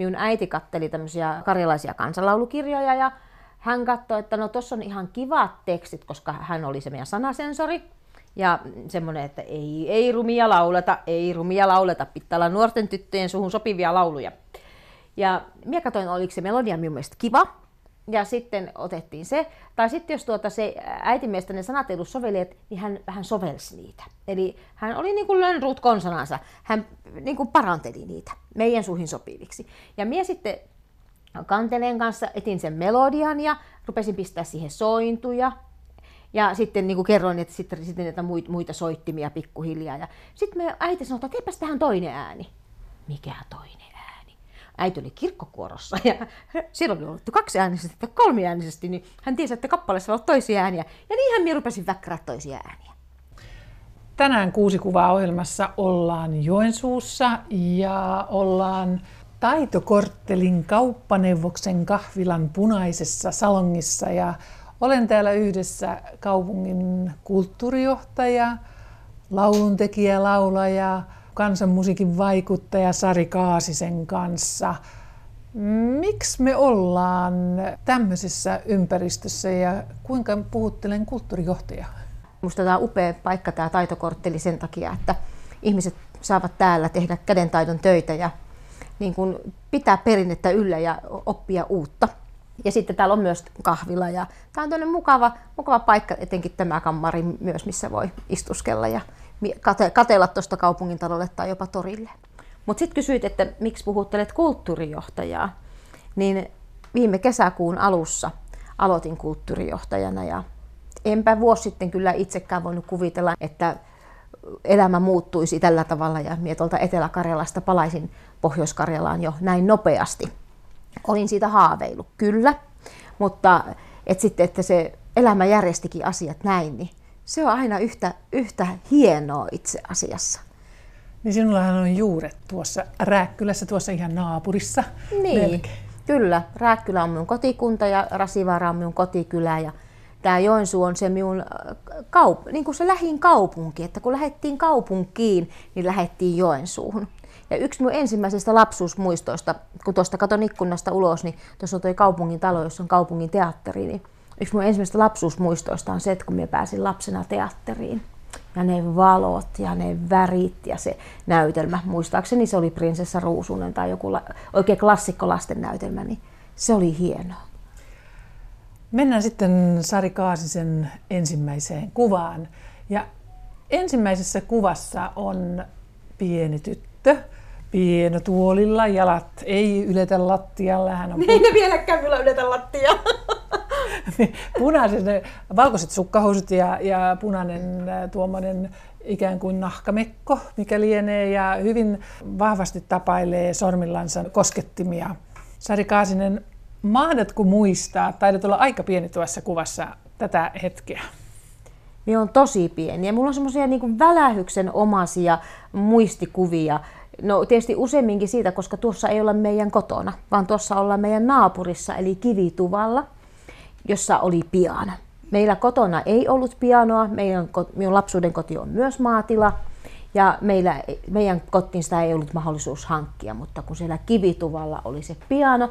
minun äiti katteli tämmöisiä karjalaisia kansalaulukirjoja ja hän katsoi, että no tuossa on ihan kivat tekstit, koska hän oli se meidän sanasensori. Ja semmoinen, että ei, ei rumia lauleta, ei rumia lauleta, pitää olla nuorten tyttöjen suhun sopivia lauluja. Ja minä katsoin, oliko se melodia minun mielestä kiva, ja sitten otettiin se. Tai sitten jos tuota se äitimiestä ne sanat ei ollut niin hän vähän sovelsi niitä. Eli hän oli niin kuin lönnruut konsonansa. Hän niin kuin paranteli niitä meidän suihin sopiviksi. Ja minä sitten kanteleen kanssa etin sen melodian ja rupesin pistää siihen sointuja. Ja sitten niin kuin kerroin, että sitten, sitten näitä muita soittimia pikkuhiljaa. Ja sitten me äiti sanoi, että teipäs tähän toinen ääni. Mikä toinen? Äiti oli kirkkokuorossa ja siellä oli ollut kaksi äänisesti ja kolmi äänisesti, niin hän tiesi, että kappaleessa on toisia ääniä. Ja niinhän minä rupesin väkkärää toisia ääniä. Tänään kuusi kuvaa ohjelmassa ollaan Joensuussa ja ollaan Taitokorttelin kauppaneuvoksen kahvilan punaisessa salongissa ja olen täällä yhdessä kaupungin kulttuurijohtaja, lauluntekijä, laulaja, kansanmusiikin vaikuttaja Sari Kaasisen kanssa. Miksi me ollaan tämmöisessä ympäristössä ja kuinka puhuttelen kulttuurijohtaja? Minusta tämä on upea paikka, tämä taitokortteli sen takia, että ihmiset saavat täällä tehdä kädentaidon töitä ja niin kuin pitää perinnettä yllä ja oppia uutta. Ja sitten täällä on myös kahvila ja tämä on mukava, mukava paikka, etenkin tämä kammari myös, missä voi istuskella ja kate, katella tuosta kaupungin talolle tai jopa torille. Mutta sitten kysyit, että miksi puhuttelet kulttuurijohtajaa, niin viime kesäkuun alussa aloitin kulttuurijohtajana ja enpä vuosi sitten kyllä itsekään voinut kuvitella, että elämä muuttuisi tällä tavalla ja minä tuolta Etelä-Karjalasta palaisin Pohjois-Karjalaan jo näin nopeasti. Olin siitä haaveillut, kyllä, mutta et sitten, että se elämä järjestikin asiat näin, niin se on aina yhtä, yhtä hienoa itse asiassa. Niin sinullahan on juuret tuossa Rääkkylässä, tuossa ihan naapurissa. Niin, melkein. kyllä. Rääkkylä on minun kotikunta ja Rasivaara on minun kotikylä. Ja tämä Joensuu on se minun äh, kaup- niin kuin se lähin kaupunki, että kun lähdettiin kaupunkiin, niin lähdettiin Joensuuhun. Ja yksi minun ensimmäisestä lapsuusmuistoista, kun tuosta katon ikkunasta ulos, niin tuossa on tuo kaupungin talo, jossa on kaupungin teatteri, niin yksi mun ensimmäistä lapsuusmuistoista on se, että kun minä pääsin lapsena teatteriin, ja ne valot ja ne värit ja se näytelmä, muistaakseni se oli Prinsessa Ruusunen tai joku la, oikein klassikko lasten näytelmä, niin se oli hienoa. Mennään sitten Sari Kaasisen ensimmäiseen kuvaan. Ja ensimmäisessä kuvassa on pieni tyttö, pienotuolilla, jalat ei yletä lattialla. Hän on ei ne vieläkään kyllä yletä lattiaa. Punaiset, ne, valkoiset sukkahousut ja, ja punainen tuommoinen ikään kuin nahkamekko, mikä lienee, ja hyvin vahvasti tapailee sormillansa koskettimia. Sari Kaasinen, mahdatko muistaa, taidat olla aika pieni tuossa kuvassa tätä hetkeä? Minä on tosi pieni ja mulla on semmoisia niin välähyksen omaisia muistikuvia. No tietysti useamminkin siitä, koska tuossa ei olla meidän kotona, vaan tuossa ollaan meidän naapurissa eli kivituvalla – jossa oli piano. Meillä kotona ei ollut pianoa, meidän, minun lapsuuden koti on myös maatila, ja meillä, meidän kotiin sitä ei ollut mahdollisuus hankkia, mutta kun siellä kivituvalla oli se piano,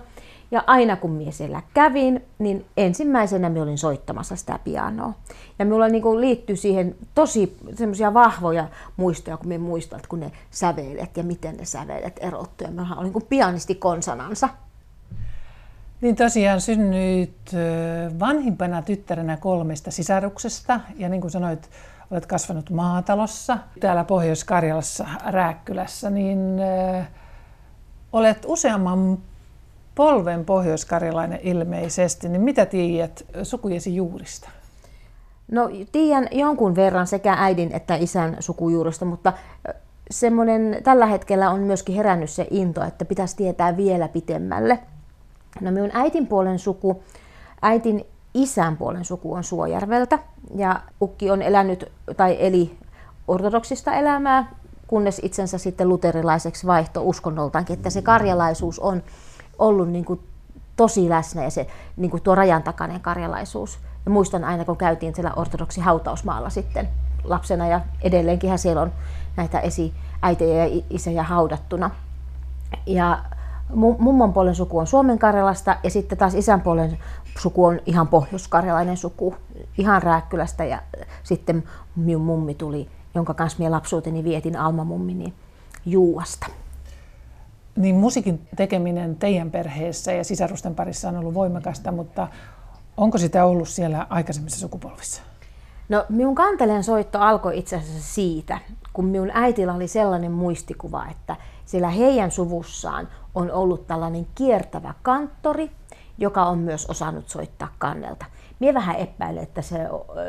ja aina kun minä siellä kävin, niin ensimmäisenä minä olin soittamassa sitä pianoa. Ja minulla niin liittyy siihen tosi semmoisia vahvoja muistoja, kun minä muistan, kun ne sävelet ja miten ne sävelet erottuivat. Minä olin niin pianisti konsonansa. Niin tosiaan synnyit vanhimpana tyttärenä kolmesta sisaruksesta ja niin kuin sanoit, olet kasvanut maatalossa täällä Pohjois-Karjalassa Rääkkylässä, niin olet useamman polven pohjoiskarjalainen ilmeisesti, niin mitä tiedät sukujesi juurista? No tiedän jonkun verran sekä äidin että isän sukujuurista, mutta semmoinen tällä hetkellä on myöskin herännyt se into, että pitäisi tietää vielä pitemmälle. No minun äitin puolen suku, äitin isän puolen suku on Suojärveltä ja ukki on elänyt tai eli ortodoksista elämää, kunnes itsensä sitten luterilaiseksi vaihto uskonnoltaankin, että se karjalaisuus on ollut niin kuin tosi läsnä ja se niin kuin tuo rajan takainen karjalaisuus. Ja muistan aina, kun käytiin siellä ortodoksi hautausmaalla sitten lapsena ja edelleenkin siellä on näitä esi äitejä ja isejä haudattuna. Ja mummon puolen suku on Suomen Karjalasta ja sitten taas isän puolen suku on ihan pohjoiskarjalainen suku, ihan Rääkkylästä ja sitten minun mummi tuli, jonka kanssa minä lapsuuteni vietin Alma mummini Juuasta. Niin musiikin tekeminen teidän perheessä ja sisarusten parissa on ollut voimakasta, mutta onko sitä ollut siellä aikaisemmissa sukupolvissa? No minun kanteleen soitto alkoi itse asiassa siitä, kun minun äitillä oli sellainen muistikuva, että siellä heidän suvussaan on ollut tällainen kiertävä kanttori, joka on myös osannut soittaa kannelta. Mie vähän epäilen, että se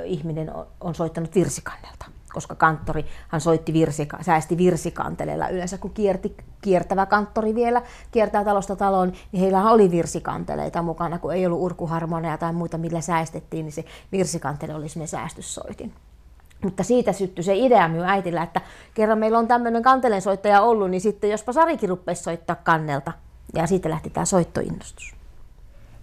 ihminen on soittanut virsikannelta, koska kanttori hän soitti virsika, säästi virsikanteleella. Yleensä kun kierti, kiertävä kanttori vielä kiertää talosta taloon, niin heillä oli virsikanteleita mukana, kun ei ollut urkuharmoneja tai muita, millä säästettiin, niin se virsikantele oli me säästyssoitin. Mutta siitä syttyi se idea minun äitillä, että kerran meillä on tämmöinen kantelensoittaja ollut, niin sitten jospa Sarikin rupesi soittaa kannelta. Ja siitä lähti tämä soittoinnostus.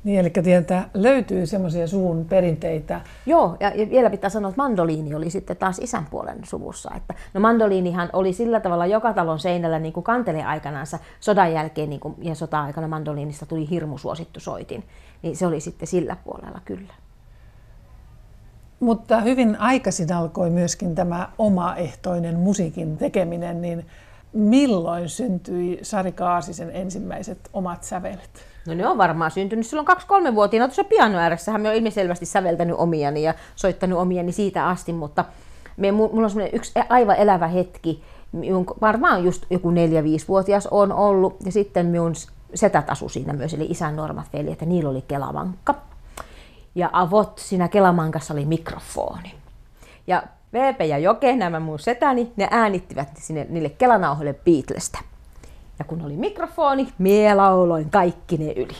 Niin, eli tietää, löytyy semmoisia suvun perinteitä. Joo, ja vielä pitää sanoa, että mandoliini oli sitten taas isän puolen suvussa. Että, no mandoliinihan oli sillä tavalla joka talon seinällä niin kuin kantele aikanansa sodan jälkeen niin kuin, ja sota-aikana mandoliinista tuli hirmu suosittu soitin. Niin se oli sitten sillä puolella kyllä. Mutta hyvin aikaisin alkoi myöskin tämä omaehtoinen musiikin tekeminen, niin milloin syntyi Sari Kaasisen ensimmäiset omat sävelet? No ne on varmaan syntynyt silloin kaksi-kolme vuotiaana tuossa piano ääressähän me on ilmiselvästi säveltänyt omiani ja soittanut omiani siitä asti, mutta me, mulla on semmoinen yksi aivan elävä hetki, varmaan just joku neljä-viisivuotias on ollut ja sitten minun setät asu siinä myös, eli isän normat veljet ja niillä oli kelavankka ja avot siinä Kelamankassa oli mikrofoni. Ja VP ja Joke, nämä mun setäni, ne äänittivät sinne, niille Kelanauhoille Beatlestä. Ja kun oli mikrofoni, mie lauloin kaikki ne yli.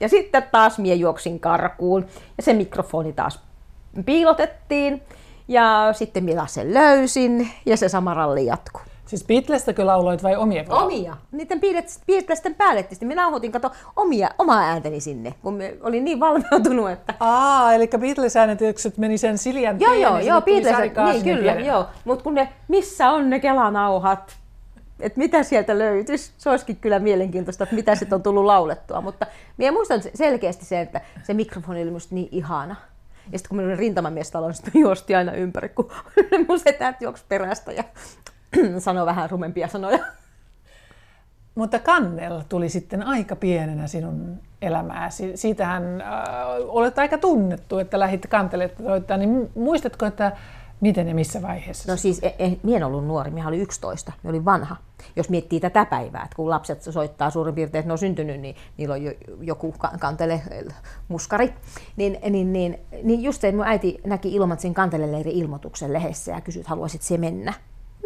Ja sitten taas mie juoksin karkuun ja se mikrofoni taas piilotettiin. Ja sitten minä sen löysin ja se sama ralli jatkuu. Siis Beatlestäkö lauloit vai omia? Omia. Niiden Beatlesten päälle minä nauhoitin kato omia, omaa ääntäni sinne, kun me olin niin valmeutunut, että... Aa, eli Beatles-äänitykset meni sen Siljan Joo, joo, joo, Beatles, niin kyllä, joo. Mutta kun ne, missä on ne kelanauhat, että mitä sieltä löytyisi. Se olisikin kyllä mielenkiintoista, että mitä sitten on tullut laulettua. Mutta minä muistan selkeästi se, että se mikrofoni oli minusta niin ihana. Ja sitten kun minä olin rintamamies talossa, niin juosti aina ympäri, kun mun setät juoksi perästä ja sanoi vähän rumempia sanoja. Mutta Kannel tuli sitten aika pienenä sinun elämääsi. Siitähän äh, olet aika tunnettu, että lähdit kanteletta soittaa. Niin muistatko, että miten ja missä vaiheessa? No siis, e, e, minä en ollut nuori, minä olin 11, minä olin vanha. Jos miettii tätä päivää, että kun lapset soittaa suurin piirtein, että ne on syntynyt, niin niillä on jo, joku kantele muskari. Niin, niin, niin, niin just se, mun äiti näki Ilmatsin kanteleleirin ilmoituksen lehdessä ja kysyi, että haluaisit se mennä.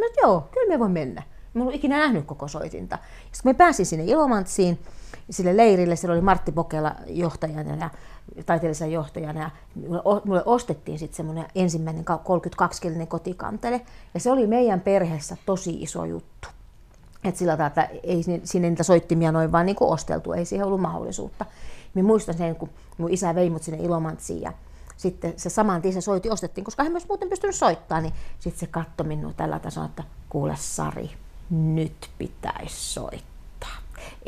Että joo, kyllä me voi mennä. Mä en ikinä nähnyt koko soitinta. Sitten kun mä pääsin sinne Ilomantsiin, sille leirille, siellä oli Martti Pokela johtajana ja taiteellisena johtajana. Ja mulle ostettiin sitten semmoinen ensimmäinen 32-kielinen kotikantele. Ja se oli meidän perheessä tosi iso juttu. Et sillä tavalla, että ei sinne niitä soittimia noin vaan niin osteltu, ei siihen ollut mahdollisuutta. Mä muistan sen, kun mun isä vei mut sinne Ilomantsiin ja sitten se saman tien se soiti ostettiin, koska hän myös muuten pystynyt soittamaan, niin sitten se katsoi minua tällä tasolla, että kuule Sari, nyt pitäisi soittaa.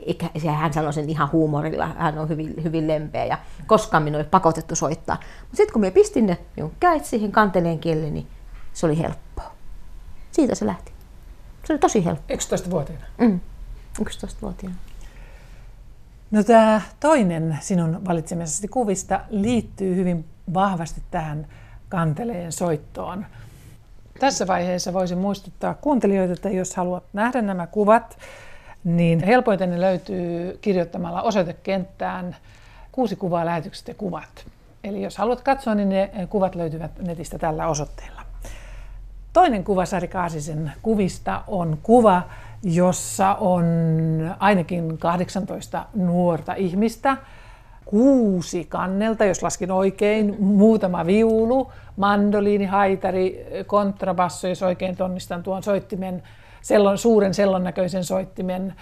Eikä, hän sanoi sen ihan huumorilla, hän on hyvin, hyvin lempeä ja koskaan minua ei pakotettu soittaa. Mutta sitten kun minä pistin ne minun käet siihen kanteleen kielelle, niin se oli helppoa. Siitä se lähti. Se oli tosi helppoa. 11-vuotiaana? Mm, 11-vuotiaana. No tämä toinen sinun valitsemisesi kuvista liittyy hyvin vahvasti tähän kanteleen soittoon. Tässä vaiheessa voisin muistuttaa kuuntelijoita, että jos haluat nähdä nämä kuvat, niin helpoiten ne löytyy kirjoittamalla osoitekenttään kuusi kuvaa lähetykset ja kuvat. Eli jos haluat katsoa, niin ne kuvat löytyvät netistä tällä osoitteella. Toinen kuva Sari Kaasisen kuvista on kuva, jossa on ainakin 18 nuorta ihmistä, kuusi kannelta, jos laskin oikein, muutama viulu, mandoliini, haitari, kontrabasso, jos oikein tunnistan tuon soittimen, sellon, suuren sellon näköisen soittimen.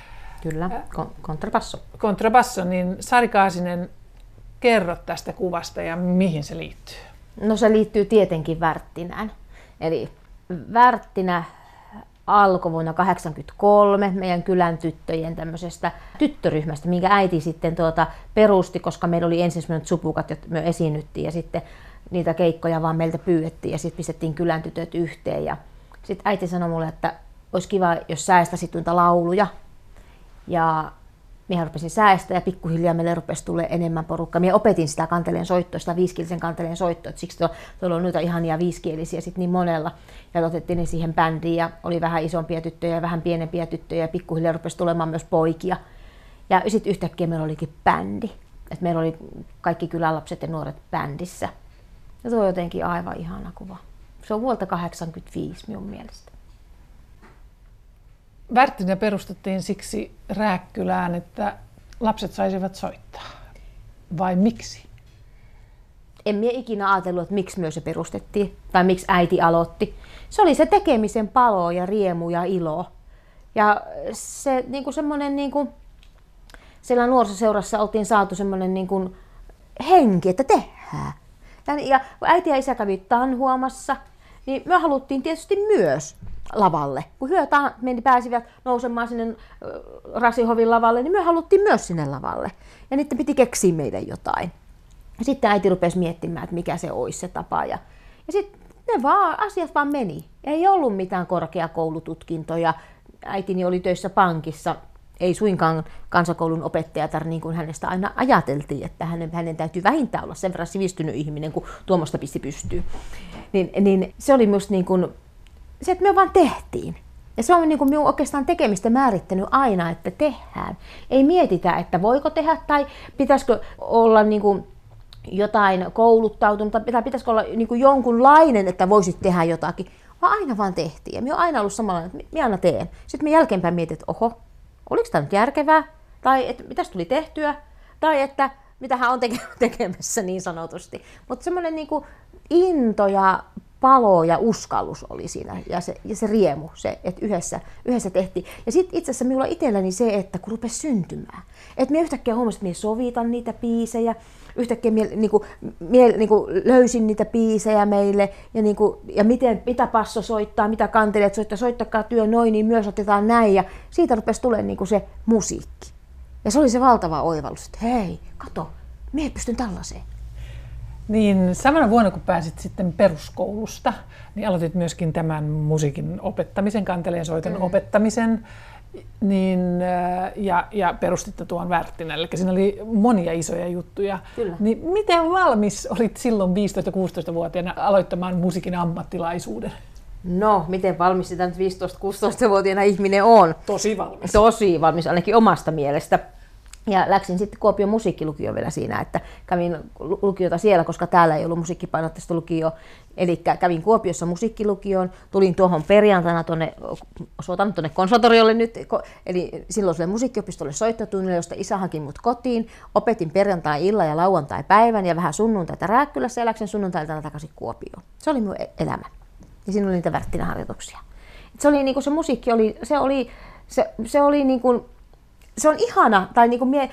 Kyllä, kontrabasso. Kontrabasso, niin Sari Kaasinen, kerro tästä kuvasta ja mihin se liittyy? No se liittyy tietenkin Värttinään. Eli Värttinä alkoi vuonna 1983 meidän kylän tyttöjen tämmöisestä tyttöryhmästä, minkä äiti sitten tuota perusti, koska meillä oli ensin sellaiset supukat, jotka me esiinnyttiin ja sitten niitä keikkoja vaan meiltä pyydettiin ja sitten pistettiin kylän tytöt yhteen. Ja sitten äiti sanoi mulle, että olisi kiva, jos säästäisit noita lauluja. Ja minä rupesin säästä ja pikkuhiljaa meille rupesi tulee enemmän porukkaa. Minä opetin sitä kanteleen soittoa, sitä viiskielisen kanteleen soittoa, siksi tuolla, tuolla on noita ihania viiskielisiä sit niin monella. Ja otettiin ne siihen bändiin ja oli vähän isompia tyttöjä ja vähän pienempiä tyttöjä ja pikkuhiljaa rupesi tulemaan myös poikia. Ja sitten yhtäkkiä meillä olikin bändi. Et meillä oli kaikki kylänlapset ja nuoret bändissä. Ja tuo on jotenkin aivan ihana kuva. Se on vuolta 85 minun mielestä. Värttinä perustettiin siksi Rääkkylään, että lapset saisivat soittaa. Vai miksi? En minä ikinä ajatellut, että miksi myös se perustettiin tai miksi äiti aloitti. Se oli se tekemisen palo ja riemu ja ilo. Ja se niin kuin semmoinen, niin kuin, siellä nuorisoseurassa oltiin saatu semmoinen niin kuin henki, että tehdään. Ja, äiti ja isä kävi tanhuamassa, niin me haluttiin tietysti myös lavalle. Kun hyötä meni, pääsivät nousemaan sinne Rasihovin lavalle, niin me haluttiin myös sinne lavalle. Ja niiden piti keksiä meidän jotain. Ja sitten äiti rupesi miettimään, että mikä se olisi se tapa. Ja, ja sitten ne vaan, asiat vaan meni. Ei ollut mitään korkeakoulututkintoja. Äitini oli töissä pankissa ei suinkaan kansakoulun opettajatar, niin kuin hänestä aina ajateltiin, että hänen, hänen täytyy vähintään olla sen verran sivistynyt ihminen, kun tuommoista pisti pystyy. Niin, niin se oli myös niin kuin, se, että me vaan tehtiin. Ja se on niin kuin minun oikeastaan tekemistä määrittänyt aina, että tehdään. Ei mietitä, että voiko tehdä tai pitäisikö olla niin kuin jotain kouluttautunut tai pitäisikö olla niin kuin jonkunlainen, että voisit tehdä jotakin. Vaan aina vaan tehtiin. Ja minä olen aina ollut samalla, että minä aina teen. Sitten minä jälkeenpäin mietin, että oho, oliko tämä nyt järkevää, tai että mitäs tuli tehtyä, tai että mitä hän on tekemässä niin sanotusti. Mutta semmoinen niin into ja palo ja uskallus oli siinä. Ja se, ja se riemu, se, että yhdessä, yhdessä tehtiin. Ja sitten itse asiassa minulla itselläni se, että kun rupesi syntymään, että minä yhtäkkiä huomasin, että minä sovitan niitä biisejä, yhtäkkiä mie, niin kuin, mie, niin kuin löysin niitä biisejä meille. Ja, niin kuin, ja miten, mitä passo soittaa, mitä kantelijat soittaa, soittakaa työ noin, niin myös otetaan näin. Ja siitä rupesi tulemaan niin kuin se musiikki. Ja se oli se valtava oivallus, että hei, kato, minä pystyn tällaiseen. Niin samana vuonna, kun pääsit sitten peruskoulusta, niin aloitit myöskin tämän musiikin opettamisen, kanteleen soiton mm. opettamisen niin, äh, ja, ja perustitte tuon Värttinä, eli siinä oli monia isoja juttuja. Kyllä. Niin miten valmis olit silloin 15-16-vuotiaana aloittamaan musiikin ammattilaisuuden? No, miten valmis sitä nyt 15-16-vuotiaana ihminen on? Tosi valmis. Tosi valmis, ainakin omasta mielestä. Ja läksin sitten Kuopion musiikkilukio vielä siinä, että kävin lukiota siellä, koska täällä ei ollut musiikkipainotteista lukio. Eli kävin Kuopiossa musiikkilukioon, tulin tuohon perjantaina tuonne, soitan tuonne konservatoriolle nyt, eli silloiselle musiikkiopistolle soittotunnille, josta isä haki mut kotiin. Opetin perjantai illan ja lauantai päivän ja vähän sunnuntaita Rääkkylässä ja läksin sunnuntailta takaisin Kuopioon. Se oli minun e-, elämä. Ja siinä oli niitä värttinäharjoituksia. Se, oli, niin kuin se musiikki oli, se oli, se, se oli niin kuin, se on ihana, tai niin kuin mie,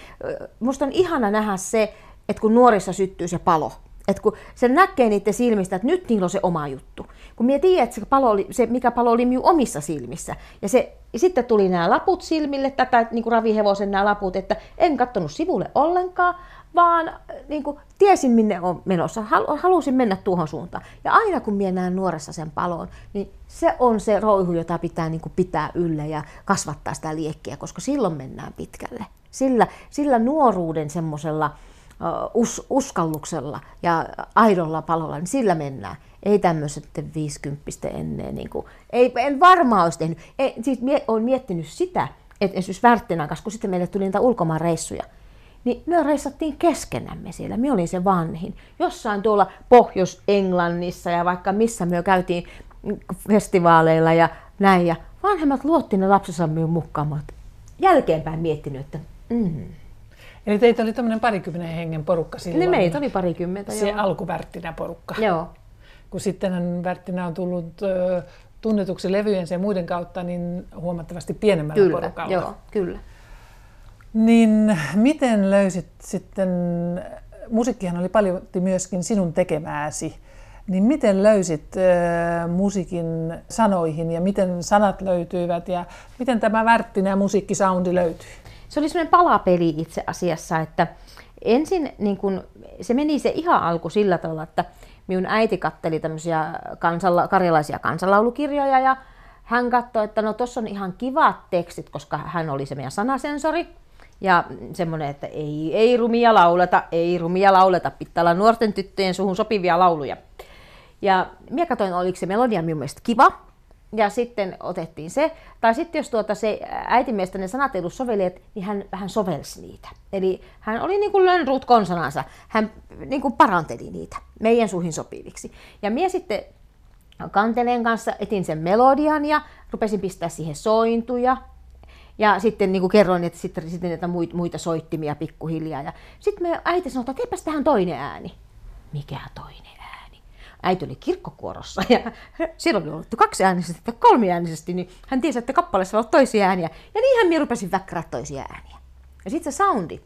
musta on ihana nähdä se, että kun nuorissa syttyy se palo, että kun se näkee niiden silmistä, että nyt niillä on se oma juttu. Kun mie tiedän, että se, palo oli, se mikä palo oli minun omissa silmissä. Ja, se, ja sitten tuli nämä laput silmille, tätä niin kuin ravihevosen nämä laput, että en katsonut sivulle ollenkaan, vaan äh, niin kuin, tiesin minne on menossa, halusin mennä tuohon suuntaan. Ja aina kun minä näen nuoressa sen palon, niin se on se roihu, jota pitää niin kuin, pitää yllä ja kasvattaa sitä liekkiä, koska silloin mennään pitkälle. Sillä, sillä nuoruuden semmoisella us, uskalluksella ja aidolla palolla, niin sillä mennään. Ei tämmöiset 50 ennen. Niin kuin, ei, en varmaan olisi tehnyt. Ei, siis mie, olen miettinyt sitä, että esimerkiksi Värttinän kanssa, kun sitten meille tuli niitä ulkomaan reissuja, niin me reissattiin keskenämme siellä. Me olin se vanhin. Jossain tuolla Pohjois-Englannissa ja vaikka missä me käytiin festivaaleilla ja näin. Ja vanhemmat luotti ne lapsensa minun mukaan. Jälkeenpäin miettinyt, että mm. Eli teitä oli tämmöinen parikymmenen hengen porukka silloin. Niin meitä oli parikymmentä, Se alkuvärttinä porukka. Joo. Kun sitten Värttinä on tullut tunnetuksi levyjen ja muiden kautta, niin huomattavasti pienemmällä kyllä, porukalla. Joo, kyllä. Niin miten löysit sitten, musiikkihan oli paljon myöskin sinun tekemääsi, Niin miten löysit äh, musiikin sanoihin ja miten sanat löytyivät ja miten tämä Värttinä musiikkisoundi löytyi? Se oli semmoinen palapeli itse asiassa, että ensin niin kun, se meni se ihan alku sillä tavalla, että minun äiti katteli tämmöisiä kansalla, karjalaisia kansanlaulukirjoja ja hän katsoi, että no tuossa on ihan kivat tekstit, koska hän oli se meidän sanasensori. Ja semmoinen, että ei, ei rumia lauleta, ei rumia lauleta, pitää olla nuorten tyttöjen suhun sopivia lauluja. Ja minä katsoin, oliko se melodia minun mielestä kiva, ja sitten otettiin se. Tai sitten jos tuota se äitimiestä ne sanat ei ollut niin hän vähän sovelsi niitä. Eli hän oli niin kuin lönnruut konsanansa. Hän niin kuin paranteli niitä meidän suihin sopiviksi. Ja minä sitten kanteleen kanssa etin sen melodian ja rupesin pistää siihen sointuja. Ja sitten niin kuin kerroin, että sitten, sitten näitä muita soittimia pikkuhiljaa. Ja sitten me äiti sanoi, että teipäs tähän toinen ääni. Mikä toinen? Äiti oli kirkkokuorossa ja silloin oli ollut kaksi äänisesti ja kolmi äänisesti, niin hän tiesi, että kappaleessa on toisia ääniä. Ja niinhän minä rupesin väkkärää toisia ääniä. Ja sitten se soundi.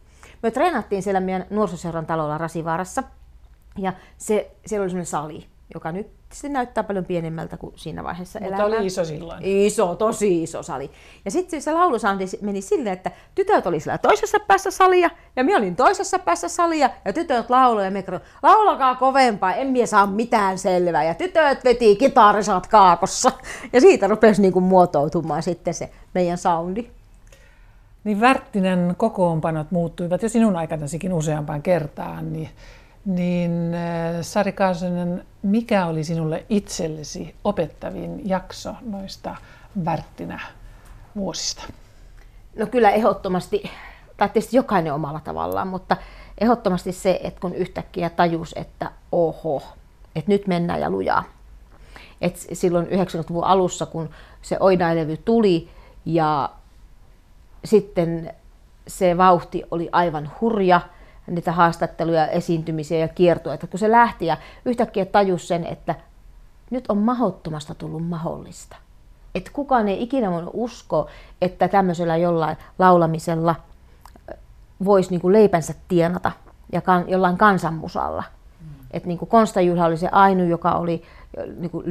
Me treenattiin siellä meidän nuorisoseuran talolla Rasivaarassa. Ja se, siellä oli semmoinen sali, joka nyt se näyttää paljon pienemmältä kuin siinä vaiheessa Mutta elämää. oli iso silloin. Iso, tosi iso sali. Ja sitten se laulusoundi meni silleen, että tytöt oli siellä toisessa päässä salia, ja minä olin toisessa päässä salia, ja tytöt lauloivat, ja me laulakaa kovempaa, en minä saa mitään selvää. Ja tytöt veti kitarisat kaakossa. Ja siitä rupesi niinku muotoutumaan sitten se meidän soundi. Niin Värttinen kokoonpanot muuttuivat jo sinun aikanasikin useampaan kertaan, niin niin äh, Sari Kaasonen, mikä oli sinulle itsellesi opettavin jakso noista Värttinä vuosista? No kyllä ehdottomasti, tai tietysti jokainen omalla tavallaan, mutta ehdottomasti se, että kun yhtäkkiä tajus, että oho, että nyt mennään ja lujaa. Et silloin 90-luvun alussa, kun se Oidailevy tuli ja sitten se vauhti oli aivan hurja, niitä haastatteluja, esiintymisiä ja kiertoja, että kun se lähti ja yhtäkkiä tajus sen, että nyt on mahottomasta tullut mahdollista. Että kukaan ei ikinä voi uskoa, että tämmöisellä jollain laulamisella voisi niinku leipänsä tienata ja kan, jollain kansanmusalla. Mm. Että niinku Konsta Juha oli se ainu, joka oli niinku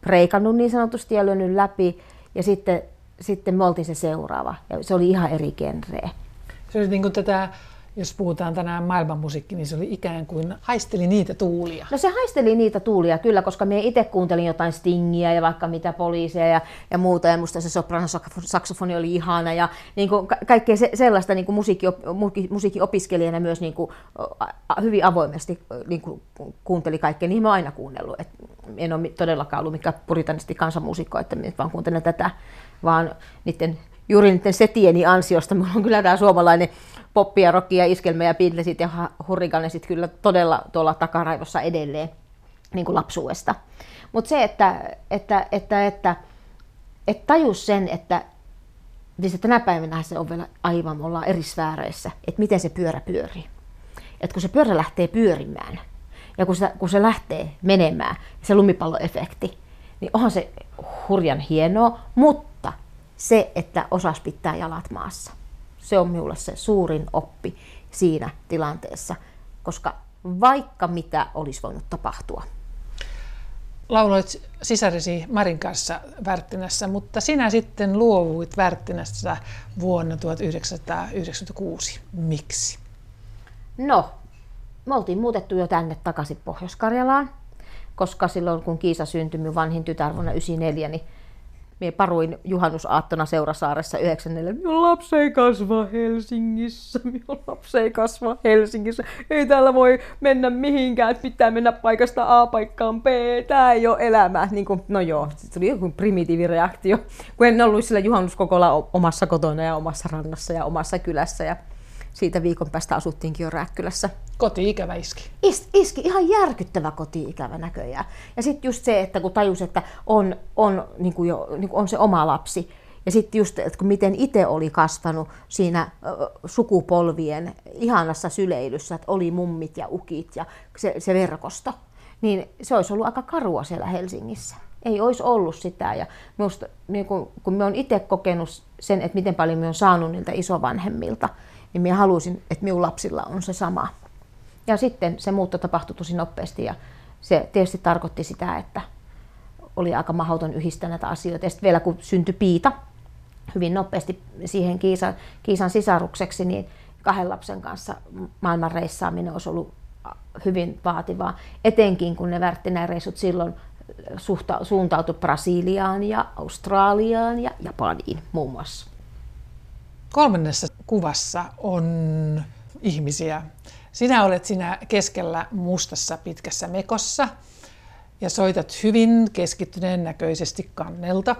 preikannut niin sanotusti ja lyönyt läpi. Ja sitten, sitten me oltiin se seuraava. Ja se oli ihan eri genreä. Se oli niinku tätä jos puhutaan tänään maailmanmusiikki, niin se oli ikään kuin haisteli niitä tuulia. No se haisteli niitä tuulia kyllä, koska me itse kuuntelin jotain Stingiä ja vaikka mitä poliiseja ja, ja muuta, ja musta se sopranosaksofoni oli ihana, ja niin kuin ka- kaikkea se, sellaista niin kuin musiikki, musiikkiopiskelijana myös niin kuin, hyvin avoimesti niin kuin kuunteli kaikkea, niin mä aina kuunnellut. Et en ole todellakaan ollut mikään puritanisti kansanmuusikko, että nyt vaan kuuntelen tätä, vaan niiden juuri niiden setieni ansiosta. Mulla on kyllä tämä suomalainen poppia, rockia, iskelmä ja Beatlesit ja hurrikanesit kyllä todella tuolla takaraivossa edelleen niin kuin lapsuudesta. Mutta se, että, että, että, että, että tajus sen, että siis tänä päivänä se on vielä aivan, me ollaan eri sfääreissä, että miten se pyörä pyörii. Että kun se pyörä lähtee pyörimään ja kun se, kun se lähtee menemään, se lumipalloefekti, niin onhan se hurjan hienoa, mutta se, että osas pitää jalat maassa. Se on minulle se suurin oppi siinä tilanteessa, koska vaikka mitä olisi voinut tapahtua. Lauloit sisarisi Marin kanssa Värttinässä, mutta sinä sitten luovuit Värttinässä vuonna 1996. Miksi? No, me oltiin muutettu jo tänne takaisin Pohjois-Karjalaan, koska silloin kun Kiisa syntyi, minun vanhin tytär vuonna 1994, niin Mie paruin juhannusaattona Seurasaaressa 94. Minun lapsi ei kasva Helsingissä. Minun lapsi ei kasva Helsingissä. Ei täällä voi mennä mihinkään. Pitää mennä paikasta A paikkaan B. Tämä ei ole elämä. Niin kuin, no joo, se oli joku primitiivireaktio. Kun en ollut sillä juhannuskokolla omassa kotona ja omassa rannassa ja omassa kylässä. Ja siitä viikon päästä asuttiinkin jo Rääkkylässä. Koti-ikävä iski. Is, iski, ihan järkyttävä koti-ikävä näköjään. Ja sitten just se, että kun tajus, että on, on, niin kuin jo, niin kuin on se oma lapsi, ja sitten just, että miten itse oli kasvanut siinä sukupolvien ihanassa syleilyssä, että oli mummit ja ukit ja se, se verkosto, niin se olisi ollut aika karua siellä Helsingissä. Ei olisi ollut sitä. Ja minusta, niin kun, kun me on itse kokenut sen, että miten paljon me on saanut niiltä isovanhemmilta, niin minä halusin, että minun lapsilla on se sama. Ja sitten se muutto tapahtui tosi nopeasti ja se tietysti tarkoitti sitä, että oli aika mahdoton yhdistää näitä asioita. Ja sitten vielä kun syntyi Piita hyvin nopeasti siihen Kiisan, Kiisan sisarukseksi, niin kahden lapsen kanssa maailman reissaaminen olisi ollut hyvin vaativaa, etenkin kun ne reissut silloin suuntautui Brasiliaan ja Australiaan ja Japaniin muun muassa. Kolmannessa kuvassa on ihmisiä. Sinä olet siinä keskellä mustassa pitkässä mekossa ja soitat hyvin keskittyneen näköisesti kannelta.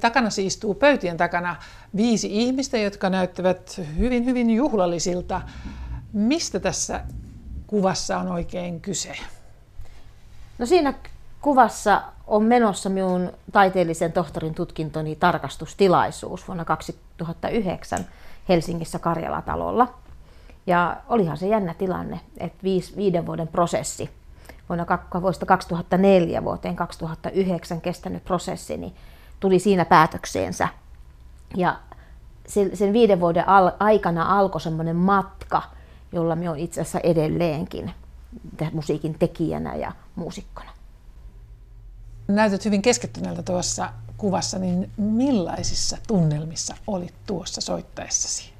Takana istuu pöytien takana viisi ihmistä, jotka näyttävät hyvin, hyvin juhlallisilta. Mistä tässä kuvassa on oikein kyse? No siinä kuvassa on menossa minun taiteellisen tohtorin tutkintoni tarkastustilaisuus vuonna 2009 Helsingissä Karjala-talolla. Ja olihan se jännä tilanne, että viisi, viiden vuoden prosessi, vuonna vuodesta 2004 vuoteen 2009 kestänyt prosessi, niin tuli siinä päätökseensä. Ja sen viiden vuoden aikana alkoi semmoinen matka, jolla me on itse asiassa edelleenkin musiikin tekijänä ja muusikkona. Näytät hyvin keskittyneeltä tuossa kuvassa, niin millaisissa tunnelmissa olit tuossa soittaessasi?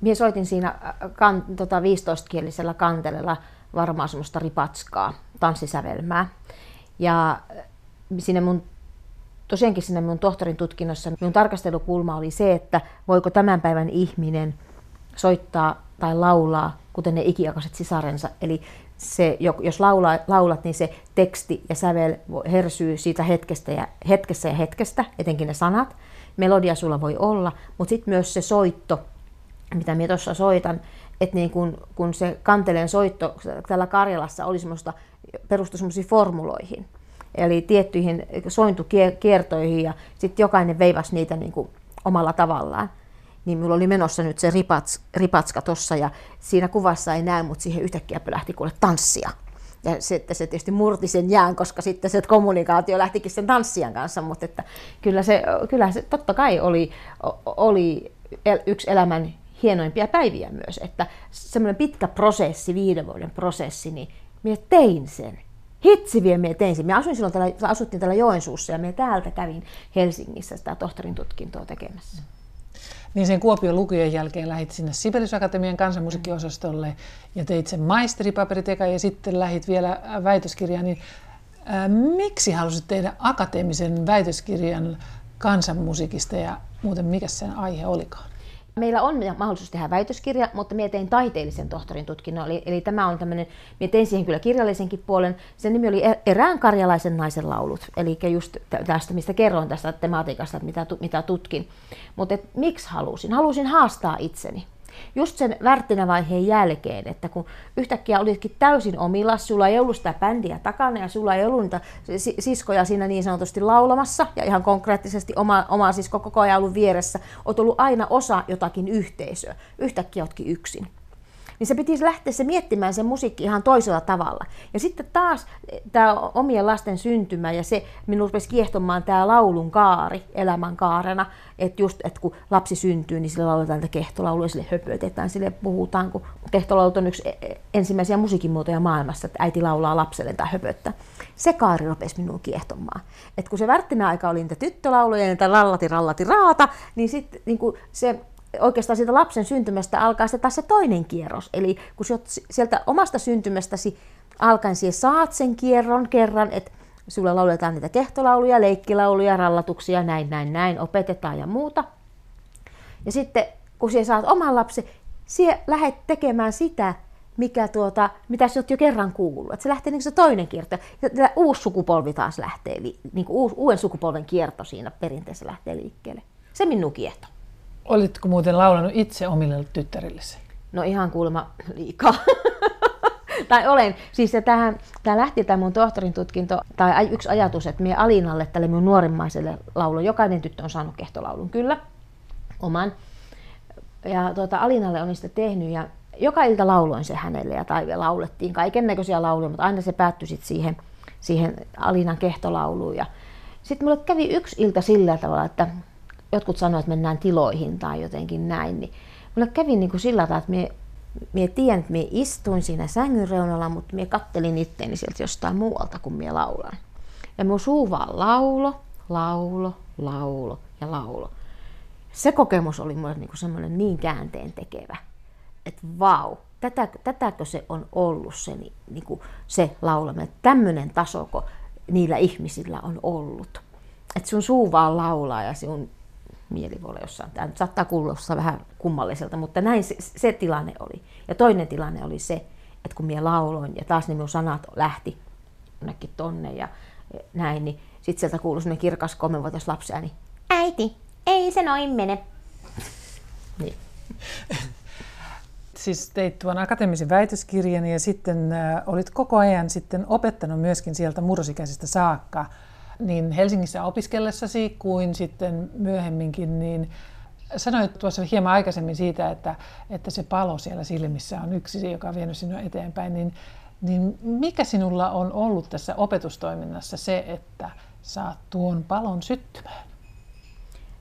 Minä soitin siinä äh, kan, tota 15-kielisellä kantelella varmaan semmoista ripatskaa, tanssisävelmää. Ja äh, sinne mun, tosiaankin sinne mun tohtorin tutkinnossa minun tarkastelukulma oli se, että voiko tämän päivän ihminen soittaa tai laulaa, kuten ne ikiaikaiset sisarensa. Eli se, jos laula, laulat, niin se teksti ja sävel hersyy siitä hetkestä ja, hetkessä ja hetkestä, etenkin ne sanat. Melodia sulla voi olla, mutta sitten myös se soitto, mitä minä tuossa soitan, että niin kun, kun se kanteleen soitto tällä Karjalassa oli semmoista, perustui semmoisiin formuloihin, eli tiettyihin sointukiertoihin ja sitten jokainen veivasi niitä niin kuin omalla tavallaan niin minulla oli menossa nyt se ripats, ripatska tuossa ja siinä kuvassa ei näe, mutta siihen yhtäkkiä lähti kuule tanssia. Ja se, että se tietysti murti sen jään, koska sitten se kommunikaatio lähtikin sen tanssijan kanssa, mutta että kyllä, se, kyllä se totta kai oli, oli yksi elämän hienoimpia päiviä myös, että semmoinen pitkä prosessi, viiden vuoden prosessi, niin minä tein sen. Hitsi vielä minä tein sen. Minä asuin silloin täällä, asuttiin täällä Joensuussa ja minä täältä kävin Helsingissä sitä tohtorin tutkintoa tekemässä. Niin sen Kuopion lukujen jälkeen lähit sinne Sibelius-akatemian kansanmusiikkiosastolle ja teit sen maisteripaperiteka ja sitten lähit vielä väitöskirjaan. Niin, ää, miksi halusit tehdä akateemisen väitöskirjan kansanmusiikista ja muuten mikä sen aihe olikaan? Meillä on mahdollisuus tehdä väitöskirja, mutta minä tein taiteellisen tohtorin tutkinnon. Eli, eli tämä on tämmöinen, minä tein siihen kyllä kirjallisenkin puolen. Sen nimi oli e- Erään karjalaisen naisen laulut. Eli just tästä, mistä kerroin tästä tematiikasta, mitä, mitä tutkin. Mutta miksi halusin? Halusin haastaa itseni just sen värttinävaiheen jälkeen, että kun yhtäkkiä olitkin täysin omilla, sulla ei ollut sitä bändiä takana ja sulla ei ollut niitä siskoja siinä niin sanotusti laulamassa ja ihan konkreettisesti oma, oma sisko koko ajan ollut vieressä, oot ollut aina osa jotakin yhteisöä. Yhtäkkiä ootkin yksin niin se piti lähteä se miettimään se musiikki ihan toisella tavalla. Ja sitten taas tämä omien lasten syntymä ja se, minun rupesi kiehtomaan tämä laulun kaari elämän kaarena, että just, että kun lapsi syntyy, niin sille lauletaan tätä kehtolaulua ja sille höpötetään, sille puhutaan, kun kehtolaulut on yksi e, e, ensimmäisiä musiikin muotoja maailmassa, että äiti laulaa lapselle tai höpöttää. Se kaari rupesi minun kiehtomaan. Et kun se värttinä aika oli niitä tyttölauluja ja niitä rallati rallati raata, niin sitten niin se oikeastaan siitä lapsen syntymästä alkaa se taas se toinen kierros. Eli kun sieltä omasta syntymästäsi alkaen siihen saat sen kierron kerran, että sulle lauletaan niitä kehtolauluja, leikkilauluja, rallatuksia, näin, näin, näin, opetetaan ja muuta. Ja sitten kun sinä saat oman lapsen, sinä lähdet tekemään sitä, mikä tuota, mitä sä oot jo kerran kuullut. Että se lähtee niin se toinen kierto. Ja uusi sukupolvi taas lähtee, niin kuin uuden sukupolven kierto siinä perinteessä lähtee liikkeelle. Se minun kiehto. Olitko muuten laulanut itse omille tyttärillesi? No ihan kuulemma liikaa. tai olen. Siis tämä, tämä lähti tämä mun tohtorin tutkinto, tai yksi ajatus, että minä Alinalle, tälle minun nuorimmaiselle laulu, jokainen tyttö on saanut kehtolaulun, kyllä, oman. Ja tuota, Alinalle on sitä tehnyt, ja joka ilta lauloin se hänelle, ja tai laulettiin kaiken näköisiä lauluja, mutta aina se päättyi sit siihen, siihen Alinan kehtolauluun. Ja sitten mulle kävi yksi ilta sillä tavalla, että jotkut sanoivat, että mennään tiloihin tai jotenkin näin, niin mulle kävi niin kuin sillä tavalla, että me Mie tiedän, että mie istuin siinä sängyn reunalla, mutta mie kattelin itteeni sieltä jostain muualta, kun mie laulan. Ja mun suu vaan laulo, laulo, laulo ja laulo. Se kokemus oli mulle niinku semmoinen niin käänteen tekevä, että vau, tätä, tätäkö se on ollut se, niinku, se laulaminen, tämmöinen tasoko niillä ihmisillä on ollut. Että sun suu vaan laulaa ja sun mieli voi olla jossain. Tämä nyt saattaa kuulostaa vähän kummalliselta, mutta näin se, se tilanne oli. Ja toinen tilanne oli se, että kun minä lauloin ja taas ne minun sanat lähti jonnekin tonne ja näin, niin sitten sieltä kuului sellainen kirkas kolmenvuotias lapsi ääni, äiti, ei se noin mene. niin. Siis teit tuon akateemisen väitöskirjan ja sitten äh, olit koko ajan sitten opettanut myöskin sieltä murrosikäisestä saakka niin Helsingissä opiskellessasi kuin sitten myöhemminkin, niin sanoit tuossa hieman aikaisemmin siitä, että, että se palo siellä silmissä on yksi, joka on vienyt sinua eteenpäin, niin, niin mikä sinulla on ollut tässä opetustoiminnassa se, että saat tuon palon syttymään?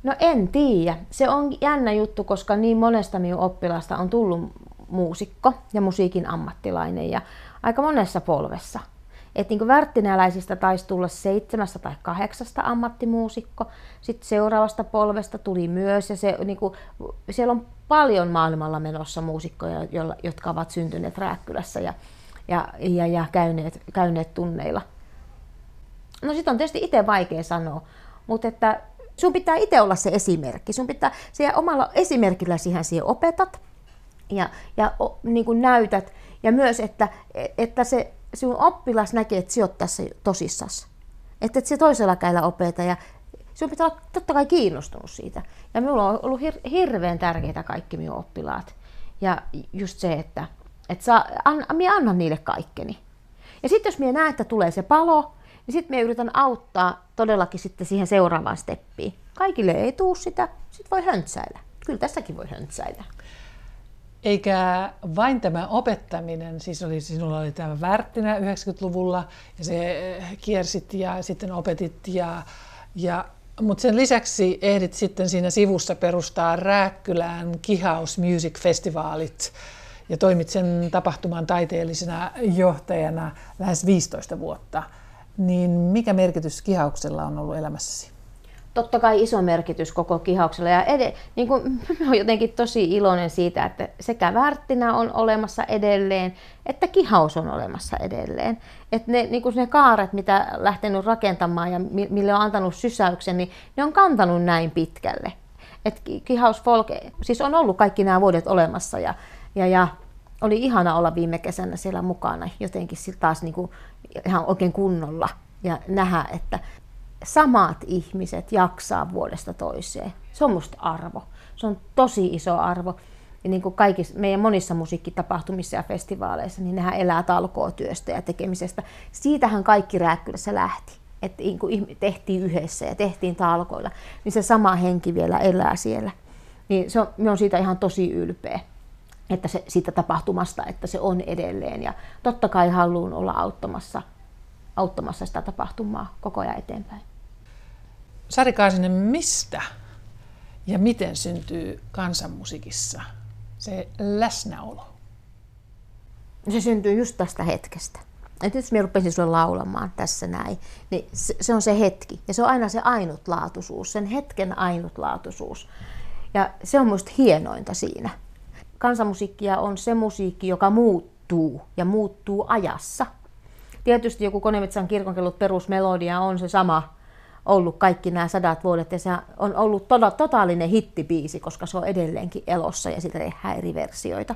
No en tiedä. Se on jännä juttu, koska niin monesta minun oppilasta on tullut muusikko ja musiikin ammattilainen ja aika monessa polvessa. Että niin värttinäläisistä taisi tulla seitsemästä tai kahdeksasta ammattimuusikko. Sitten seuraavasta polvesta tuli myös, ja se, niin kuin, siellä on paljon maailmalla menossa muusikkoja, jotka ovat syntyneet Rääkkylässä ja, ja, ja, ja käyneet, käyneet tunneilla. No sitten on tietysti itse vaikea sanoa, mutta että sun pitää itse olla se esimerkki. Sun pitää siihen omalla esimerkillä siihen, opetat ja, ja niin kuin näytät. Ja myös, että, että se sinun oppilas näkee, että sinä olet tässä tosissasi. Että et se toisella käillä opeta ja sinun pitää olla totta kai kiinnostunut siitä. Ja minulla on ollut hir- hirveän tärkeitä kaikki minun oppilaat. Ja just se, että, että saa, an, minä annan niille kaikkeni. Ja sitten jos minä näen, että tulee se palo, niin sitten minä yritän auttaa todellakin sitten siihen seuraavaan steppiin. Kaikille ei tuu sitä, sitten voi höntsäillä. Kyllä tässäkin voi höntsäillä. Eikä vain tämä opettaminen, siis oli, sinulla oli tämä värttinä 90-luvulla ja se eh, kiersit ja sitten opetit ja, ja mutta sen lisäksi ehdit sitten siinä sivussa perustaa Rääkkylään Kihaus Music Festivalit ja toimit sen tapahtuman taiteellisena johtajana lähes 15 vuotta. Niin mikä merkitys kihauksella on ollut elämässäsi? Totta kai iso merkitys koko kihauksella. Ja ed- niin kuin, olen jotenkin tosi iloinen siitä, että sekä värttinä on olemassa edelleen, että kihaus on olemassa edelleen. Että ne, niin kuin ne kaaret, mitä lähtenyt rakentamaan ja mille on antanut sysäyksen, niin ne on kantanut näin pitkälle. Et kihaus folk, siis on ollut kaikki nämä vuodet olemassa ja, ja, ja oli ihana olla viime kesänä siellä mukana jotenkin taas niin kuin ihan oikein kunnolla ja nähdä, että samat ihmiset jaksaa vuodesta toiseen. Se on musta arvo. Se on tosi iso arvo. Ja niin kuin kaikissa meidän monissa musiikkitapahtumissa ja festivaaleissa, niin nehän elää talkootyöstä ja tekemisestä. Siitähän kaikki Rääkkylässä lähti. Että niin kuin tehtiin yhdessä ja tehtiin talkoilla, niin se sama henki vielä elää siellä. Niin se on, on siitä ihan tosi ylpeä että se, siitä tapahtumasta, että se on edelleen. Ja totta kai haluan olla auttamassa, auttamassa sitä tapahtumaa koko ajan eteenpäin. Sari Kaasinen, mistä ja miten syntyy kansanmusiikissa se läsnäolo? Se syntyy just tästä hetkestä. Et jos minä rupesin sulle laulamaan tässä näin, niin se, on se hetki. Ja se on aina se ainutlaatuisuus, sen hetken ainutlaatuisuus. Ja se on minusta hienointa siinä. Kansanmusiikkia on se musiikki, joka muuttuu ja muuttuu ajassa. Tietysti joku Konemetsän kirkonkellut perusmelodia on se sama ollut kaikki nämä sadat vuodet ja se on ollut to- totaalinen hittibiisi, koska se on edelleenkin elossa ja sitä tehdään eri versioita.